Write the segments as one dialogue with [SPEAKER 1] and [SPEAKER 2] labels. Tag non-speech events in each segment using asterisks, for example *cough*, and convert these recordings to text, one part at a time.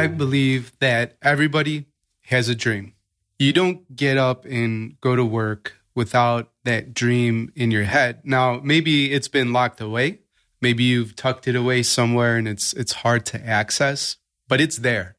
[SPEAKER 1] I believe that everybody has a dream. You don't get up and go to work without that dream in your head. Now, maybe it's been locked away. Maybe you've tucked it away somewhere and it's it's hard to access, but it's there.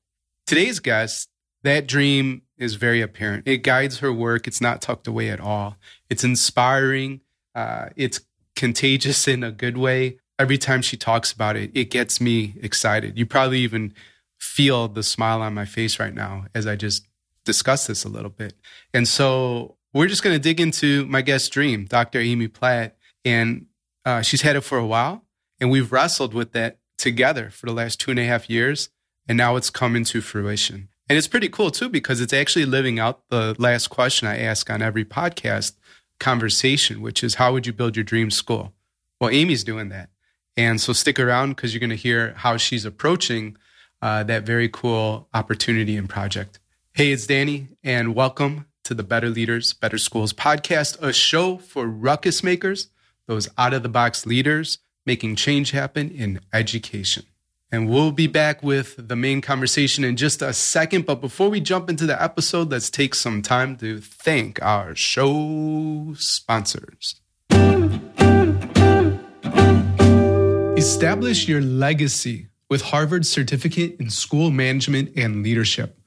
[SPEAKER 1] Today's guest, that dream is very apparent. It guides her work. It's not tucked away at all. It's inspiring. Uh, it's contagious in a good way. Every time she talks about it, it gets me excited. You probably even feel the smile on my face right now as I just discuss this a little bit. And so we're just going to dig into my guest dream, Dr. Amy Platt. And uh, she's had it for a while, and we've wrestled with that together for the last two and a half years. And now it's coming to fruition. And it's pretty cool too, because it's actually living out the last question I ask on every podcast conversation, which is how would you build your dream school? Well, Amy's doing that. And so stick around because you're going to hear how she's approaching uh, that very cool opportunity and project. Hey, it's Danny, and welcome to the Better Leaders, Better Schools podcast, a show for ruckus makers, those out of the box leaders making change happen in education. And we'll be back with the main conversation in just a second. But before we jump into the episode, let's take some time to thank our show sponsors. Establish your legacy with Harvard's certificate in school management and leadership.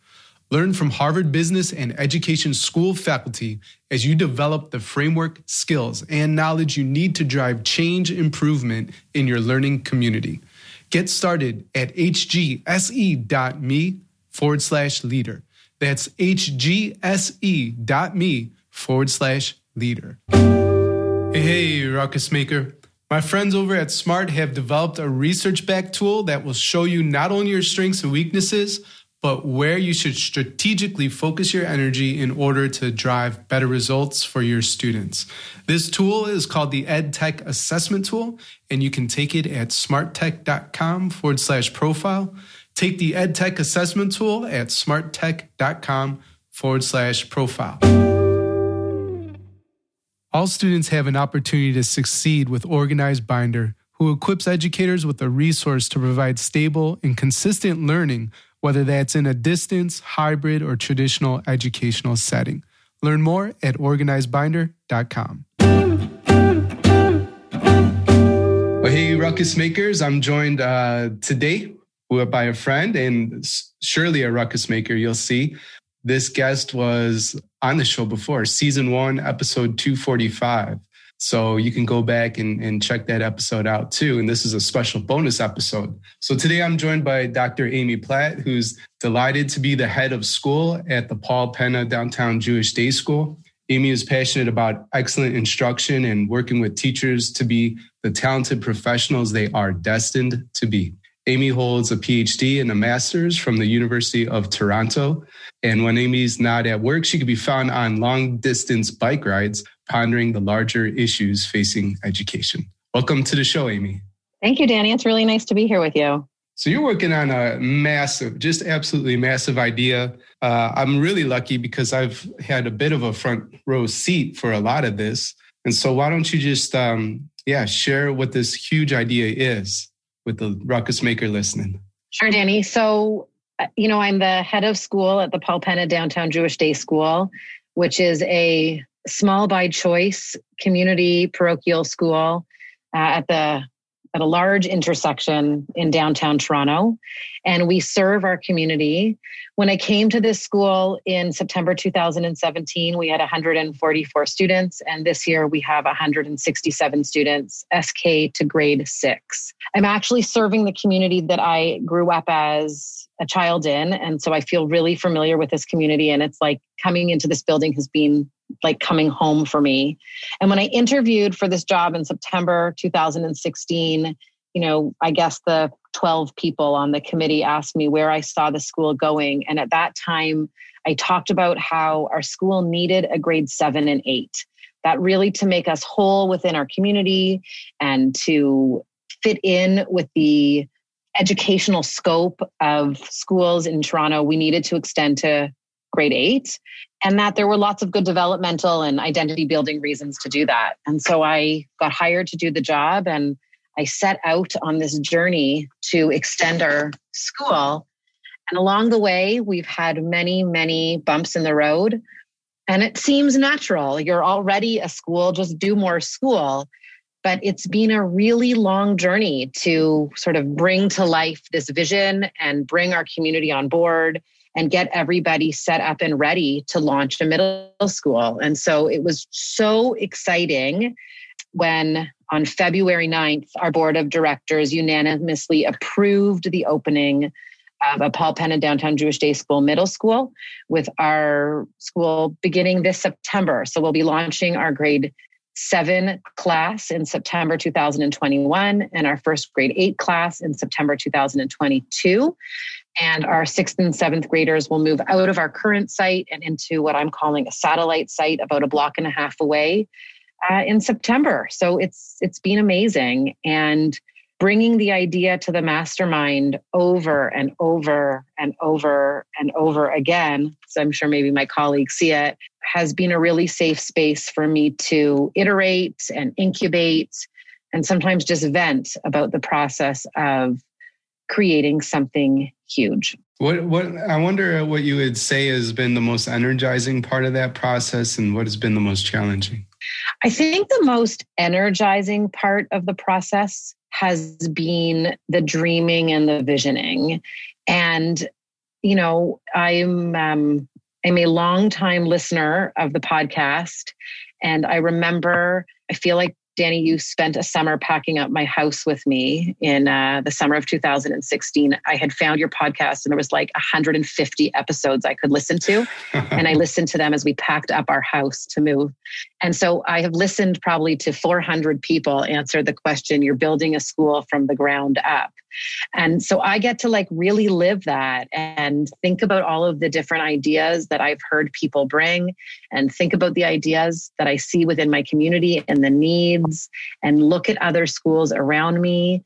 [SPEAKER 1] Learn from Harvard Business and Education School faculty as you develop the framework, skills, and knowledge you need to drive change improvement in your learning community. Get started at hgse.me forward slash leader. That's hgse.me forward slash leader. Hey, hey, Ruckus Maker. My friends over at Smart have developed a research backed tool that will show you not only your strengths and weaknesses, but where you should strategically focus your energy in order to drive better results for your students. This tool is called the EdTech Assessment Tool, and you can take it at smarttech.com forward slash profile. Take the EdTech Assessment Tool at smarttech.com forward slash profile. All students have an opportunity to succeed with Organized Binder, who equips educators with a resource to provide stable and consistent learning whether that's in a distance, hybrid, or traditional educational setting. Learn more at organizedbinder.com. Well, hey, Ruckus Makers. I'm joined uh, today by a friend and surely a Ruckus Maker, you'll see. This guest was on the show before, season one, episode 245. So you can go back and, and check that episode out too. And this is a special bonus episode. So today I'm joined by Dr. Amy Platt, who's delighted to be the head of school at the Paul Penna Downtown Jewish Day School. Amy is passionate about excellent instruction and working with teachers to be the talented professionals they are destined to be. Amy holds a PhD and a master's from the University of Toronto. And when Amy's not at work, she can be found on long distance bike rides pondering the larger issues facing education. Welcome to the show, Amy.
[SPEAKER 2] Thank you, Danny. It's really nice to be here with you.
[SPEAKER 1] So, you're working on a massive, just absolutely massive idea. Uh, I'm really lucky because I've had a bit of a front row seat for a lot of this. And so, why don't you just, um, yeah, share what this huge idea is with the ruckus maker listening?
[SPEAKER 2] Sure, Danny. So, uh, you know, I'm the head of school at the Paul Penna Downtown Jewish Day School, which is a small by choice community parochial school uh, at the at a large intersection in downtown Toronto and we serve our community. When I came to this school in September 2017, we had 144 students, and this year we have 167 students, SK to grade six. I'm actually serving the community that I grew up as a child in. And so I feel really familiar with this community. And it's like coming into this building has been like coming home for me. And when I interviewed for this job in September 2016, you know, I guess the 12 people on the committee asked me where I saw the school going. And at that time, I talked about how our school needed a grade seven and eight. That really to make us whole within our community and to fit in with the educational scope of schools in Toronto, we needed to extend to grade eight and that there were lots of good developmental and identity building reasons to do that. And so I got hired to do the job and I set out on this journey to extend our school. And along the way, we've had many, many bumps in the road. And it seems natural. You're already a school, just do more school. But it's been a really long journey to sort of bring to life this vision and bring our community on board and get everybody set up and ready to launch a middle school. And so it was so exciting when on February 9th, our board of directors unanimously approved the opening of a Paul Penna Downtown Jewish Day School Middle School with our school beginning this September. So we'll be launching our grade seven class in September 2021 and our first grade eight class in September 2022. And our sixth and seventh graders will move out of our current site and into what I'm calling a satellite site about a block and a half away uh, in September. So it's it's been amazing and bringing the idea to the mastermind over and over and over and over again. So I'm sure maybe my colleagues see it has been a really safe space for me to iterate and incubate and sometimes just vent about the process of creating something huge.
[SPEAKER 1] What what I wonder what you would say has been the most energizing part of that process and what has been the most challenging?
[SPEAKER 2] I think the most energizing part of the process has been the dreaming and the visioning. And, you know, I'm um, I'm a long time listener of the podcast. And I remember, I feel like Danny, you spent a summer packing up my house with me in uh, the summer of 2016. I had found your podcast and there was like 150 episodes I could listen to. *laughs* and I listened to them as we packed up our house to move. And so I have listened probably to 400 people answer the question You're building a school from the ground up. And so I get to like really live that and think about all of the different ideas that I've heard people bring and think about the ideas that I see within my community and the needs and look at other schools around me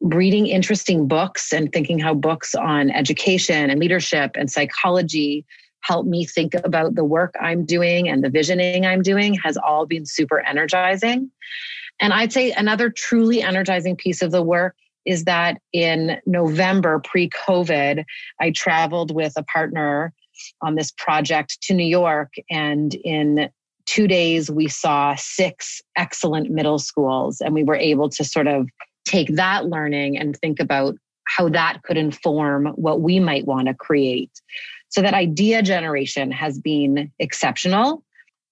[SPEAKER 2] reading interesting books and thinking how books on education and leadership and psychology help me think about the work I'm doing and the visioning I'm doing has all been super energizing. And I'd say another truly energizing piece of the work is that in November, pre COVID, I traveled with a partner on this project to New York. And in two days, we saw six excellent middle schools. And we were able to sort of take that learning and think about how that could inform what we might want to create. So that idea generation has been exceptional.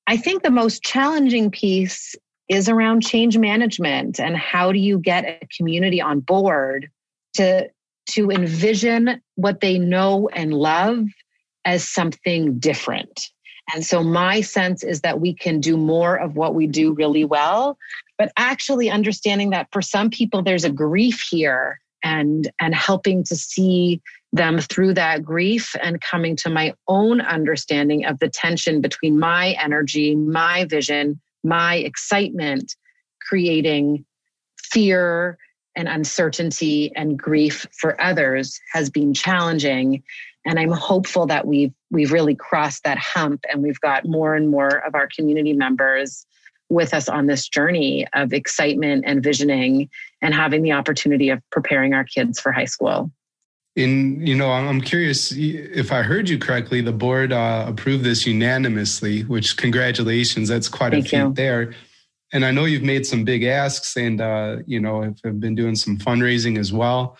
[SPEAKER 2] I think the most challenging piece is around change management and how do you get a community on board to to envision what they know and love as something different. And so my sense is that we can do more of what we do really well, but actually understanding that for some people there's a grief here and and helping to see them through that grief and coming to my own understanding of the tension between my energy, my vision, my excitement creating fear and uncertainty and grief for others has been challenging. And i'm hopeful that we've we've really crossed that hump and we've got more and more of our community members with us on this journey of excitement and visioning and having the opportunity of preparing our kids for high school
[SPEAKER 1] in you know i'm curious if i heard you correctly the board uh, approved this unanimously which congratulations that's quite Thank a feat you. there. And i know you've made some big asks and uh, you know have been doing some fundraising as well.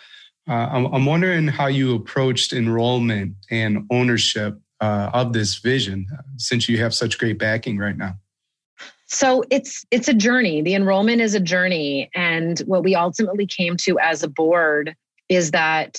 [SPEAKER 1] Uh, I'm, I'm, wondering how you approached enrollment and ownership uh, of this vision since you have such great backing right now.
[SPEAKER 2] So it's it's a journey. The enrollment is a journey. And what we ultimately came to as a board is that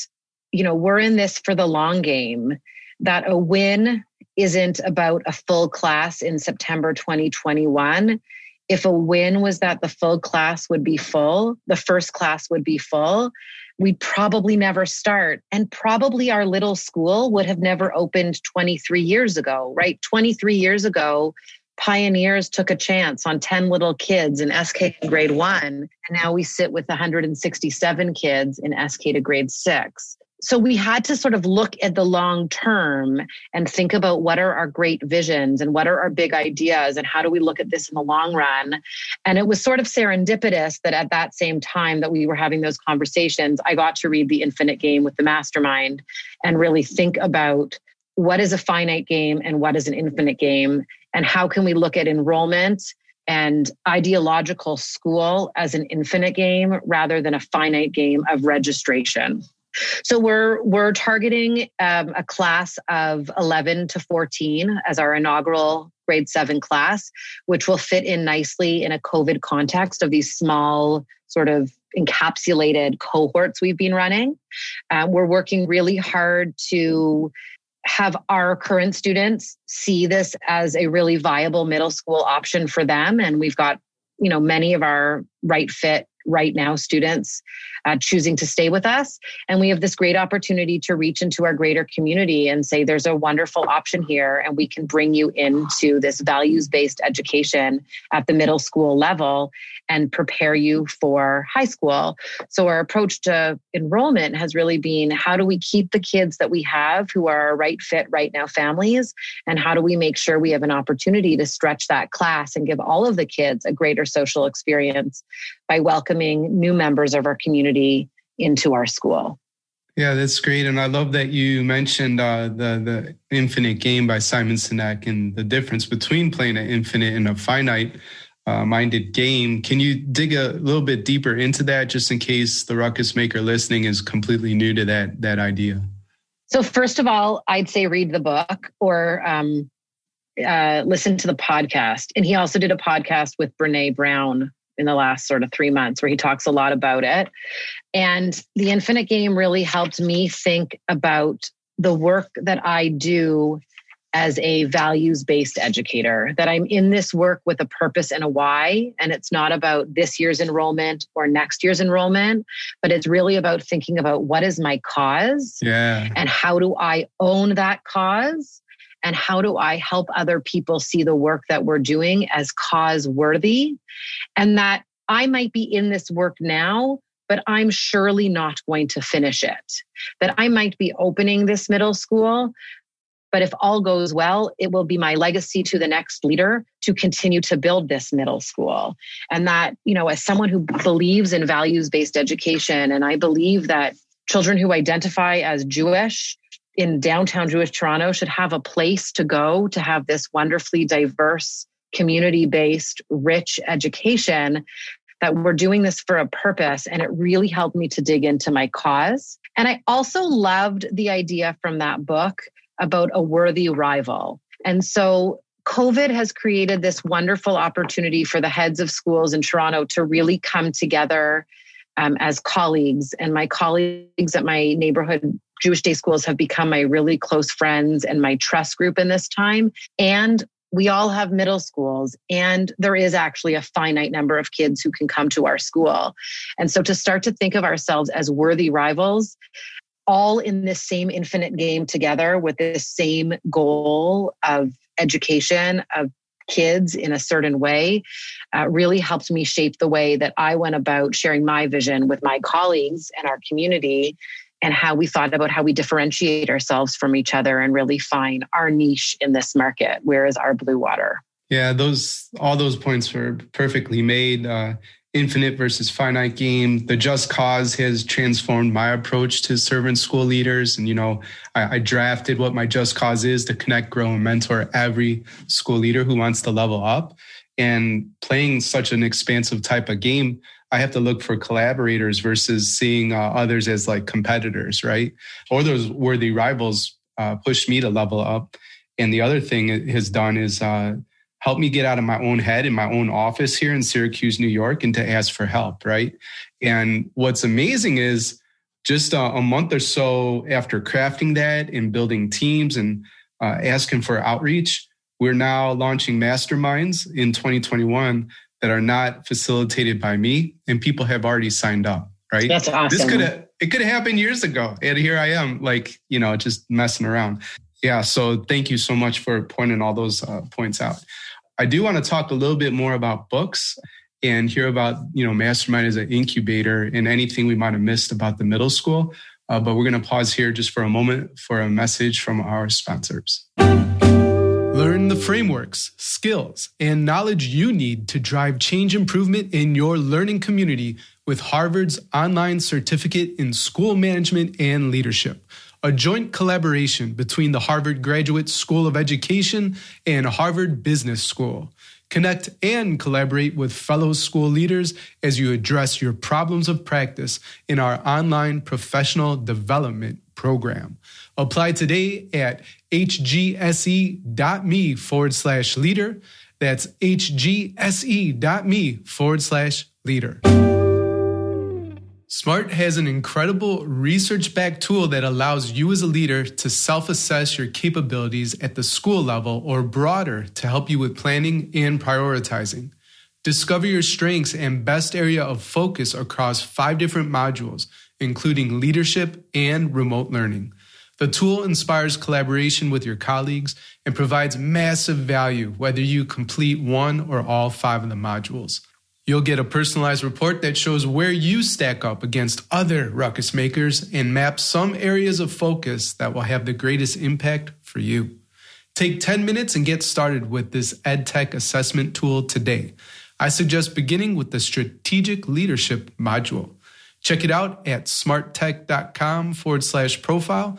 [SPEAKER 2] you know, we're in this for the long game, that a win isn't about a full class in September 2021. If a win was that the full class would be full, the first class would be full, we'd probably never start. And probably our little school would have never opened 23 years ago, right? 23 years ago, pioneers took a chance on 10 little kids in SK grade one. And now we sit with 167 kids in SK to grade six. So we had to sort of look at the long term and think about what are our great visions and what are our big ideas and how do we look at this in the long run. And it was sort of serendipitous that at that same time that we were having those conversations i got to read the infinite game with the mastermind and really think about what is a finite game and what is an infinite game and how can we look at enrollment and ideological school as an infinite game rather than a finite game of registration so we're we're targeting um, a class of 11 to 14 as our inaugural grade 7 class which will fit in nicely in a covid context of these small sort of encapsulated cohorts we've been running. Uh, we're working really hard to have our current students see this as a really viable middle school option for them and we've got you know many of our right fit right now students uh, choosing to stay with us. And we have this great opportunity to reach into our greater community and say, there's a wonderful option here, and we can bring you into this values based education at the middle school level and prepare you for high school. So, our approach to enrollment has really been how do we keep the kids that we have who are our right fit right now families? And how do we make sure we have an opportunity to stretch that class and give all of the kids a greater social experience by welcoming new members of our community into our school?
[SPEAKER 1] Yeah, that's great, and I love that you mentioned uh, the the Infinite Game by Simon Sinek and the difference between playing an infinite and a finite uh, minded game. Can you dig a little bit deeper into that, just in case the ruckus maker listening is completely new to that that idea?
[SPEAKER 2] So first of all, I'd say read the book or um, uh, listen to the podcast. And he also did a podcast with Brene Brown in the last sort of three months where he talks a lot about it. And the Infinite Game really helped me think about the work that I do as a values based educator, that I'm in this work with a purpose and a why. And it's not about this year's enrollment or next year's enrollment, but it's really about thinking about what is my cause
[SPEAKER 1] yeah.
[SPEAKER 2] and how do I own that cause and how do I help other people see the work that we're doing as cause worthy and that I might be in this work now, but I'm surely not going to finish it. That I might be opening this middle school, but if all goes well, it will be my legacy to the next leader to continue to build this middle school. And that, you know, as someone who believes in values based education, and I believe that children who identify as Jewish in downtown Jewish Toronto should have a place to go to have this wonderfully diverse, community based, rich education. That we're doing this for a purpose. And it really helped me to dig into my cause. And I also loved the idea from that book about a worthy rival. And so COVID has created this wonderful opportunity for the heads of schools in Toronto to really come together um, as colleagues. And my colleagues at my neighborhood Jewish day schools have become my really close friends and my trust group in this time. And we all have middle schools, and there is actually a finite number of kids who can come to our school. And so to start to think of ourselves as worthy rivals all in this same infinite game together with this same goal of education of kids in a certain way uh, really helped me shape the way that I went about sharing my vision with my colleagues and our community and how we thought about how we differentiate ourselves from each other and really find our niche in this market. Where is our blue water?
[SPEAKER 1] Yeah, those all those points were perfectly made. Uh, infinite versus finite game. The just cause has transformed my approach to serving school leaders. And, you know, I, I, drafted what my just cause is to connect, grow, and mentor every school leader who wants to level up. And playing such an expansive type of game, I have to look for collaborators versus seeing uh, others as like competitors, right? Or those worthy rivals uh, push me to level up. And the other thing it has done is uh, help me get out of my own head in my own office here in Syracuse, New York, and to ask for help, right? And what's amazing is just a, a month or so after crafting that and building teams and uh, asking for outreach, we're now launching masterminds in 2021 that are not facilitated by me, and people have already signed up. Right?
[SPEAKER 2] That's awesome.
[SPEAKER 1] This could have it could have happened years ago, and here I am, like you know, just messing around. Yeah. So thank you so much for pointing all those uh, points out. I do want to talk a little bit more about books and hear about, you know, Mastermind as an incubator and anything we might have missed about the middle school. Uh, but we're going to pause here just for a moment for a message from our sponsors. The frameworks, skills, and knowledge you need to drive change improvement in your learning community with Harvard's online certificate in school management and leadership, a joint collaboration between the Harvard Graduate School of Education and Harvard Business School. Connect and collaborate with fellow school leaders as you address your problems of practice in our online professional development program. Apply today at hgse.me forward slash leader. That's hgse.me forward slash leader. Smart has an incredible research backed tool that allows you as a leader to self assess your capabilities at the school level or broader to help you with planning and prioritizing. Discover your strengths and best area of focus across five different modules, including leadership and remote learning. The tool inspires collaboration with your colleagues and provides massive value whether you complete one or all five of the modules. You'll get a personalized report that shows where you stack up against other ruckus makers and maps some areas of focus that will have the greatest impact for you. Take 10 minutes and get started with this EdTech assessment tool today. I suggest beginning with the Strategic Leadership module. Check it out at smarttech.com forward slash profile.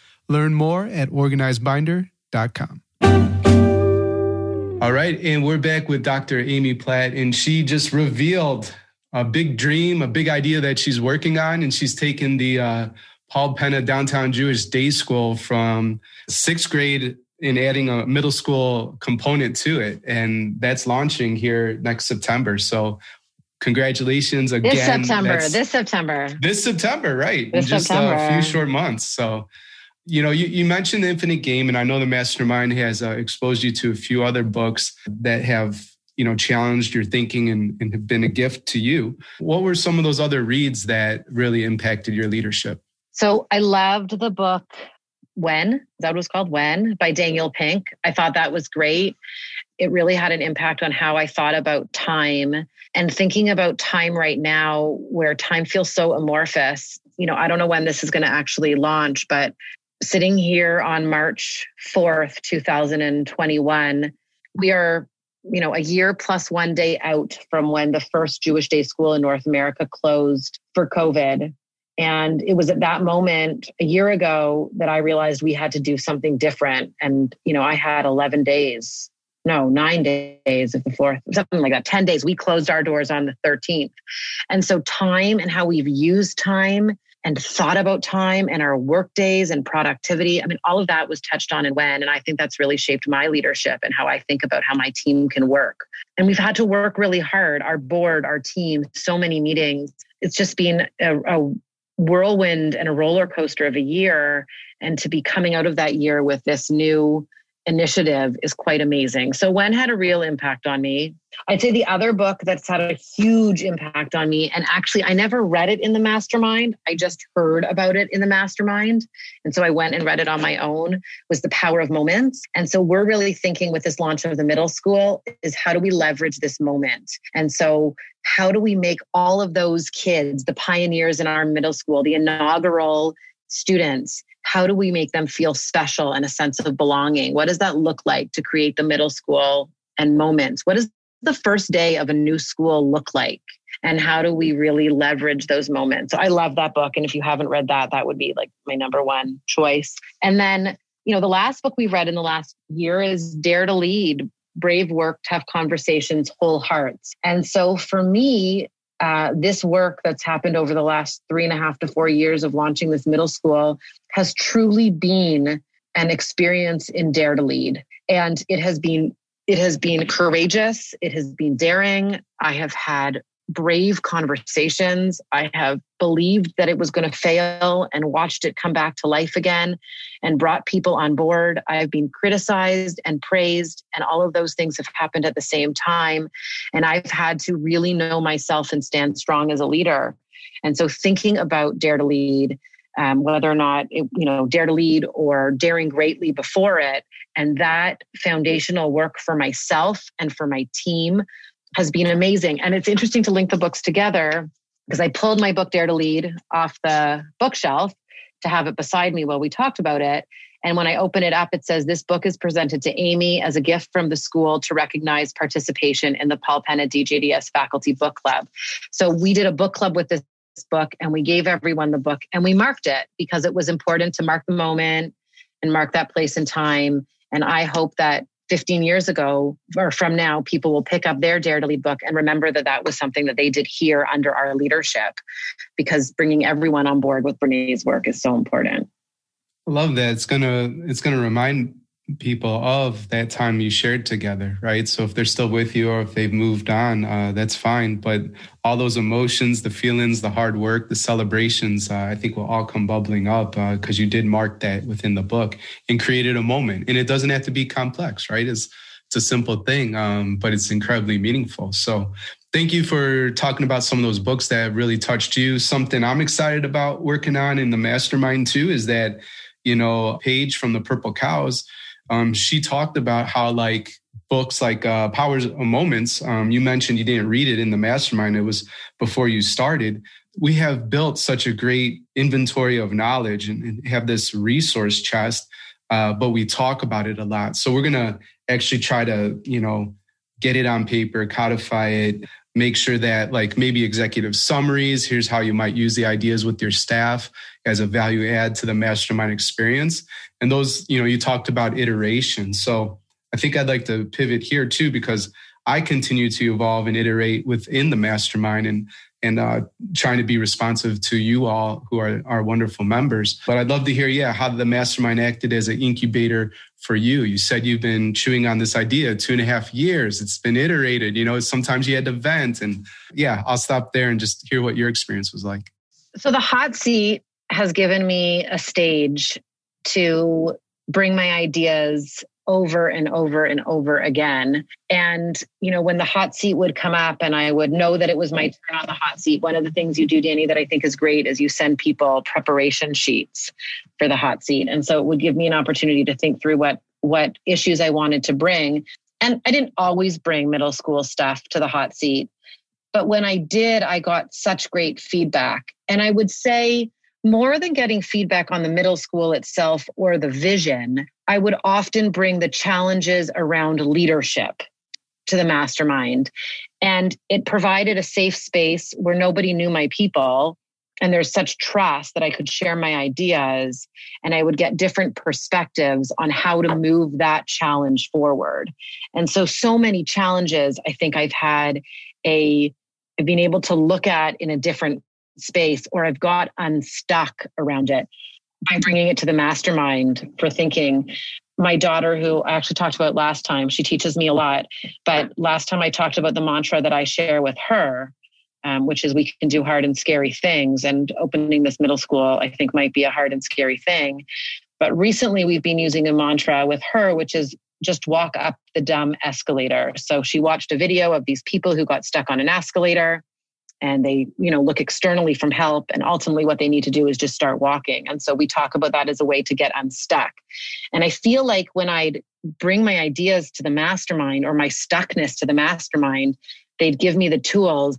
[SPEAKER 1] Learn more at organizedbinder.com. All right. And we're back with Dr. Amy Platt, and she just revealed a big dream, a big idea that she's working on. And she's taken the uh, Paul Penna Downtown Jewish Day School from sixth grade and adding a middle school component to it. And that's launching here next September. So congratulations again.
[SPEAKER 2] This September. This September.
[SPEAKER 1] This September, right.
[SPEAKER 2] This
[SPEAKER 1] in just
[SPEAKER 2] September.
[SPEAKER 1] a few short months. So you know, you, you mentioned the Infinite Game, and I know the Mastermind has uh, exposed you to a few other books that have, you know, challenged your thinking and, and have been a gift to you. What were some of those other reads that really impacted your leadership?
[SPEAKER 2] So I loved the book when that was called? When by Daniel Pink. I thought that was great. It really had an impact on how I thought about time and thinking about time right now, where time feels so amorphous. You know, I don't know when this is going to actually launch, but sitting here on March 4th, 2021, we are, you know, a year plus one day out from when the first Jewish day school in North America closed for COVID. And it was at that moment a year ago that I realized we had to do something different. And, you know, I had 11 days, no, nine days of the fourth, something like that, 10 days. We closed our doors on the 13th. And so time and how we've used time and thought about time and our work days and productivity. I mean, all of that was touched on and when. And I think that's really shaped my leadership and how I think about how my team can work. And we've had to work really hard, our board, our team, so many meetings. It's just been a, a whirlwind and a roller coaster of a year. And to be coming out of that year with this new initiative is quite amazing. So, when had a real impact on me? I'd say the other book that's had a huge impact on me, and actually, I never read it in the mastermind. I just heard about it in the mastermind. And so I went and read it on my own, was The Power of Moments. And so we're really thinking with this launch of the middle school is how do we leverage this moment? And so, how do we make all of those kids, the pioneers in our middle school, the inaugural students, how do we make them feel special and a sense of belonging? What does that look like to create the middle school and moments? What does the first day of a new school look like? And how do we really leverage those moments? So I love that book. And if you haven't read that, that would be like my number one choice. And then, you know, the last book we've read in the last year is Dare to Lead Brave Work, Tough Conversations, Whole Hearts. And so for me, uh, this work that's happened over the last three and a half to four years of launching this middle school has truly been an experience in Dare to Lead. And it has been it has been courageous, it has been daring. I have had brave conversations. I have believed that it was going to fail and watched it come back to life again and brought people on board. I've been criticized and praised, and all of those things have happened at the same time. And I've had to really know myself and stand strong as a leader. And so, thinking about Dare to Lead um, whether or not it, you know dare to lead or daring greatly before it. And that foundational work for myself and for my team has been amazing. And it's interesting to link the books together because i pulled my book dare to lead off the bookshelf to have it beside me while we talked about it. And when I open it up, it says this book is presented to Amy as a gift from the school to recognize participation in the Paul Penna DJDS Faculty Book Club. So we did a book club with this book and we gave everyone the book and we marked it because it was important to mark the moment and mark that place and time. And I hope that 15 years ago or from now, people will pick up their Dare to Lead book and remember that that was something that they did here under our leadership because bringing everyone on board with Brene's work is so important.
[SPEAKER 1] Love that. It's gonna it's gonna remind people of that time you shared together, right? So if they're still with you or if they've moved on, uh, that's fine. But all those emotions, the feelings, the hard work, the celebrations, uh, I think will all come bubbling up because uh, you did mark that within the book and created a moment. And it doesn't have to be complex, right? It's it's a simple thing, um, but it's incredibly meaningful. So thank you for talking about some of those books that really touched you. Something I'm excited about working on in the mastermind too is that you know, Paige from the Purple Cows um, she talked about how like books like uh, Powers of Moments, um, you mentioned you didn't read it in the mastermind, it was before you started. We have built such a great inventory of knowledge and, and have this resource chest, uh, but we talk about it a lot. So we're going to actually try to, you know, get it on paper, codify it, make sure that like maybe executive summaries here's how you might use the ideas with your staff as a value add to the mastermind experience. And those you know you talked about iteration. So i think i'd like to pivot here too because i continue to evolve and iterate within the mastermind. And and uh, trying to be responsive to you all who are our wonderful members. But I'd love to hear, yeah, how the mastermind acted as an incubator for you. You said you've been chewing on this idea two and a half years. It's been iterated. You know, sometimes you had to vent, and yeah, I'll stop there and just hear what your experience was like.
[SPEAKER 2] So the hot seat has given me a stage to bring my ideas over and over and over again. And, you know, when the hot seat would come up and I would know that it was my turn on the hot seat, one of the things you do, Danny, that I think is great is you send people preparation sheets for the hot seat. And so it would give me an opportunity to think through what what issues I wanted to bring. And I didn't always bring middle school stuff to the hot seat. But when I did, I got such great feedback. And I would say more than getting feedback on the middle school itself or the vision, I would often bring the challenges around leadership to the mastermind. And it provided a safe space where nobody knew my people. And there's such trust that I could share my ideas and I would get different perspectives on how to move that challenge forward. And so, so many challenges I think I've had a, I've been able to look at in a different space or I've got unstuck around it by bringing it to the mastermind for thinking. My daughter, who I actually talked about last time, she teaches me a lot. But last time I talked about the mantra that I share with her, um, which is we can do hard and scary things. And opening this middle school, I think, might be a hard and scary thing. But recently, we've been using a mantra with her, which is just walk up the dumb escalator. So she watched a video of these people who got stuck on an escalator and they you know look externally from help and ultimately what they need to do is just start walking. And so we talk about that as a way to get unstuck. And i feel like when i'd bring my ideas to the mastermind or my stuckness to the mastermind they'd give me the tools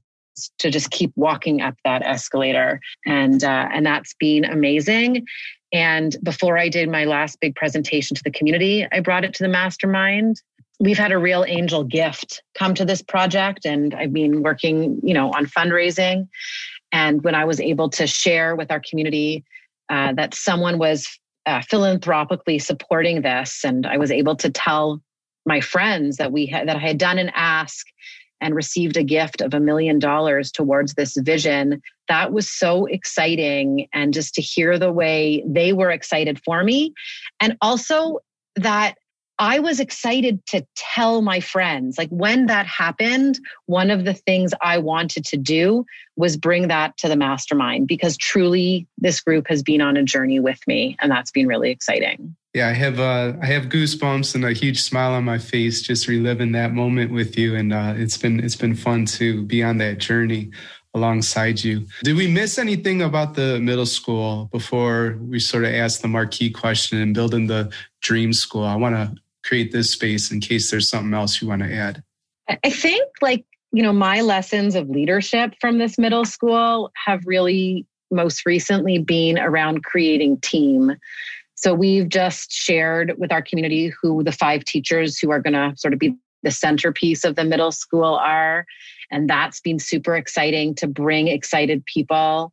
[SPEAKER 2] to just keep walking up that escalator. And uh, and that's been amazing. And before i did my last big presentation to the community i brought it to the mastermind we've had a real angel gift come to this project. And i've been working you know on fundraising. And when i was able to share with our community uh, that someone was uh, philanthropically supporting this and i was able to tell my friends that we had that i had done an ask and received a gift of a million dollars towards this vision that was so exciting. And just to hear the way they were excited for me and also that I was excited to tell my friends. Like when that happened, one of the things I wanted to do was bring that to the mastermind because truly this group has been on a journey with me and that's been really exciting.
[SPEAKER 1] Yeah, I have uh, I have goosebumps and a huge smile on my face just reliving that moment with you, and uh, it's been it's been fun to be on that journey alongside you. Did we miss anything about the middle school before we sort of ask the marquee question and building the dream school? I want to create this space in case there's something else you want to add.
[SPEAKER 2] I think like you know my lessons of leadership from this middle school have really most recently been around creating team so we've just shared with our community who the five teachers who are going to sort of be the centerpiece of the middle school are. And that's been super exciting to bring excited people.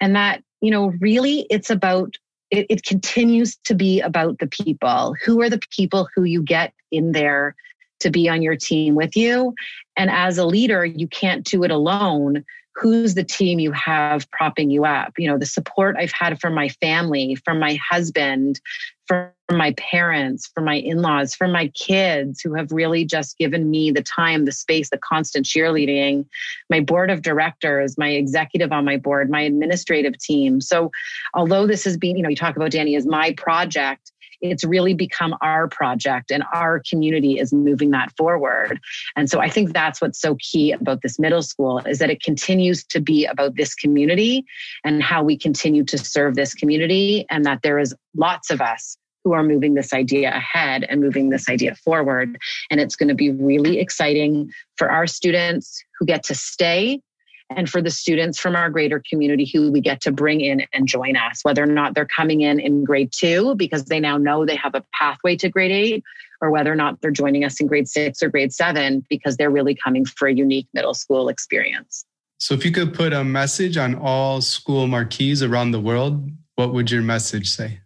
[SPEAKER 2] And that, you know, really it's about, it, it continues to be about the people. Who are the people who you get in there to be on your team with you? And as a leader, you can't do it alone who's the team you have propping you up? You know the support i've had from my family from my husband from my parents from my in-laws from my kids who have really just given me the time the space the constant cheerleading. My board of directors my executive on my board my administrative team. So although this has been you know you talk about danny as my project it's really become our project and our community is moving that forward. And so I think that's what's so key about this middle school is that it continues to be about this community and how we continue to serve this community and that there is lots of us who are moving this idea ahead and moving this idea forward. And it's going to be really exciting for our students who get to stay and for the students from our greater community who we get to bring in and join us, whether or not they're coming in in grade two because they now know they have a pathway to grade eight, or whether or not they're joining us in grade six or grade seven because they're really coming for a unique middle school experience.
[SPEAKER 1] So, if you could put a message on all school marquees around the world, what would your message say?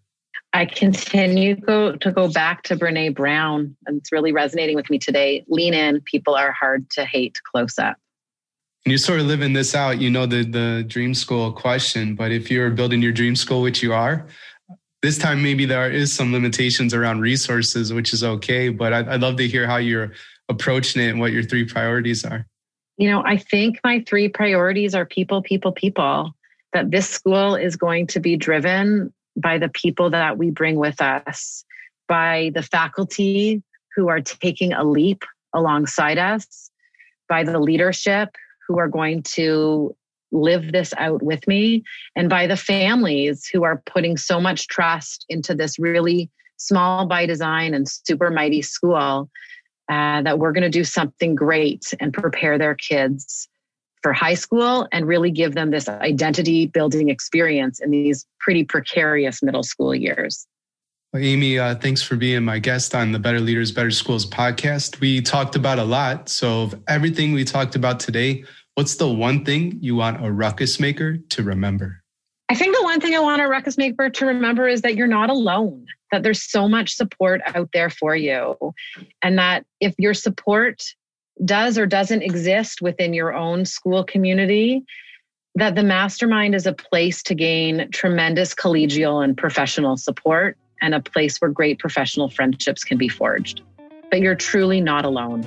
[SPEAKER 2] I continue go, to go back to Brene Brown, and it's really resonating with me today. Lean in, people are hard to hate close up
[SPEAKER 1] you're sort of living this out, you know, the, the dream school question, but if you're building your dream school, which you are, this time maybe there is some limitations around resources, which is okay. But I'd, I'd love to hear how you're approaching it and what your three priorities are.
[SPEAKER 2] You know, I think my three priorities are people, people, people. That this school is going to be driven by the people that we bring with us, by the faculty who are taking a leap alongside us, by the leadership who are going to live this out with me and by the families who are putting so much trust into this really small by design and super mighty school uh, that we're going to do something great and prepare their kids for high school and really give them this identity building experience in these pretty precarious middle school years.
[SPEAKER 1] Well, Amy, uh, thanks for being my guest on the Better Leaders, Better Schools podcast. We talked about a lot. So, everything we talked about today, What's the one thing you want a ruckus maker to remember?
[SPEAKER 2] I think the one thing I want a ruckus maker to remember is that you're not alone, that there's so much support out there for you. And that if your support does or doesn't exist within your own school community, that the mastermind is a place to gain tremendous collegial and professional support and a place where great professional friendships can be forged. But you're truly not alone.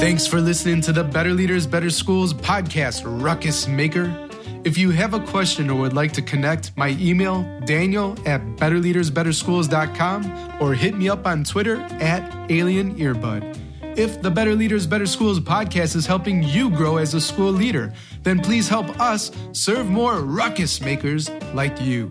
[SPEAKER 1] Thanks for listening to the Better Leaders, Better Schools podcast, Ruckus Maker. If you have a question or would like to connect, my email, daniel at betterleadersbetterschools.com or hit me up on Twitter at Alien Earbud. If the Better Leaders, Better Schools podcast is helping you grow as a school leader, then please help us serve more ruckus makers like you.